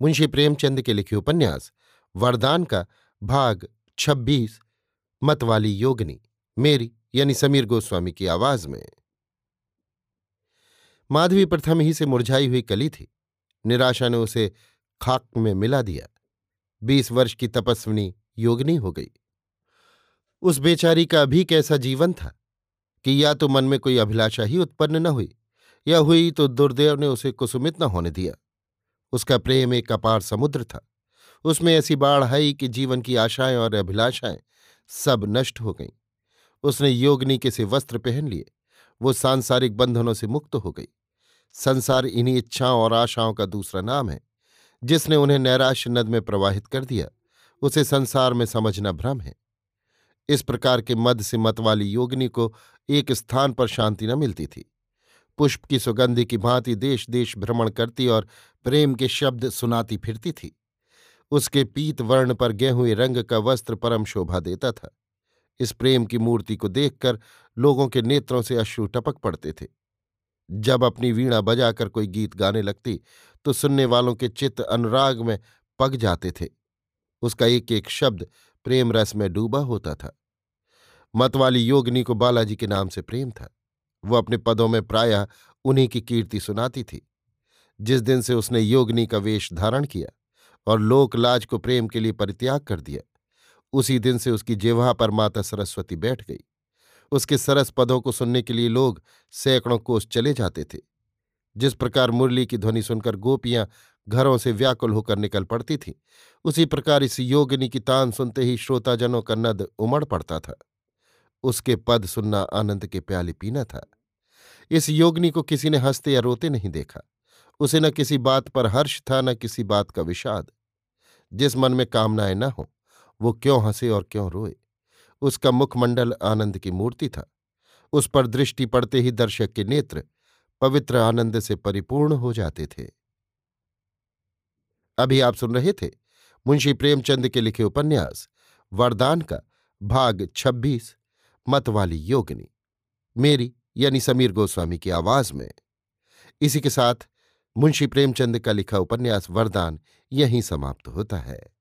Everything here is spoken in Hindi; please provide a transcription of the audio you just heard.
मुंशी प्रेमचंद के लिखे उपन्यास, वरदान का भाग छब्बीस, मतवाली योगनी, मेरी यानी समीर गोस्वामी की आवाज़ में। माधवी प्रथम ही से मुरझाई हुई कली थी। निराशा ने उसे खाक में मिला दिया। बीस वर्ष की तपस्विनी योगनी हो गई। उस बेचारी का अभी कैसा जीवन था कि या तो मन में कोई अभिलाषा ही उत्पन्न न हुई, या हुई तो दुर्देव ने उसे कुसुमित न होने दिया। उसका प्रेम एक अपार समुद्र था। उसमें ऐसी बाढ़ आई कि जीवन की आशाएँ और अभिलाषाएँ सब नष्ट हो गईं। उसने योगनी के से वस्त्र पहन लिए। वो सांसारिक बंधनों से मुक्त हो गई। संसार इन्हीं इच्छाओं और आशाओं का दूसरा नाम है, जिसने उन्हें नैराश्य नद में प्रवाहित कर दिया। उसे संसार में समझना भ्रम है। इस प्रकार के मद से मत वाली योगिनी को एक स्थान पर शांति न मिलती थी। पुष्प की सुगंधि की भांति देश देश भ्रमण करती और प्रेम के शब्द सुनाती फिरती थी। उसके पीत वर्ण पर गेहुए रंग का वस्त्र परम शोभा देता था। इस प्रेम की मूर्ति को देखकर लोगों के नेत्रों से अश्रु टपक पड़ते थे। जब अपनी वीणा बजाकर कोई गीत गाने लगती तो सुनने वालों के चित्त अनुराग में पग जाते थे। उसका एक एक शब्द प्रेम रस में डूबा होता था। मतवाली योगिनी को बालाजी के नाम से प्रेम था। वो अपने पदों में प्रायः उन्हीं की कीर्ति सुनाती थी। जिस दिन से उसने योगनी का वेश धारण किया और लोकलाज को प्रेम के लिए परित्याग कर दिया, उसी दिन से उसकी जेवा पर माता सरस्वती बैठ गई। उसके सरस पदों को सुनने के लिए लोग सैकड़ों कोस चले जाते थे। जिस प्रकार मुरली की ध्वनि सुनकर गोपियाँ घरों से व्याकुल होकर निकल पड़ती थीं, उसी प्रकार इस योगिनी की तान सुनते ही श्रोताजनों का नद उमड़ पड़ता था। उसके पद सुनना आनंद के प्याले पीना था। इस योगिनी को किसी ने हँसते या रोते नहीं देखा। उसे न किसी बात पर हर्ष था, न किसी बात का विषाद। जिस मन में कामनाएँ न हो, वो क्यों हंसे और क्यों रोए? उसका मुखमंडल आनंद की मूर्ति था। उस पर दृष्टि पड़ते ही दर्शक के नेत्र पवित्र आनंद से परिपूर्ण हो जाते थे। अभी आप सुन रहे थे मुंशी प्रेमचंद के लिखे उपन्यास, वरदान का, भाग छब्बीस मतवाली योगिनी, मेरी यानी समीर गोस्वामी की आवाज़ में। इसी के साथ मुंशी प्रेमचंद का लिखा उपन्यास वरदान यहीं समाप्त होता है।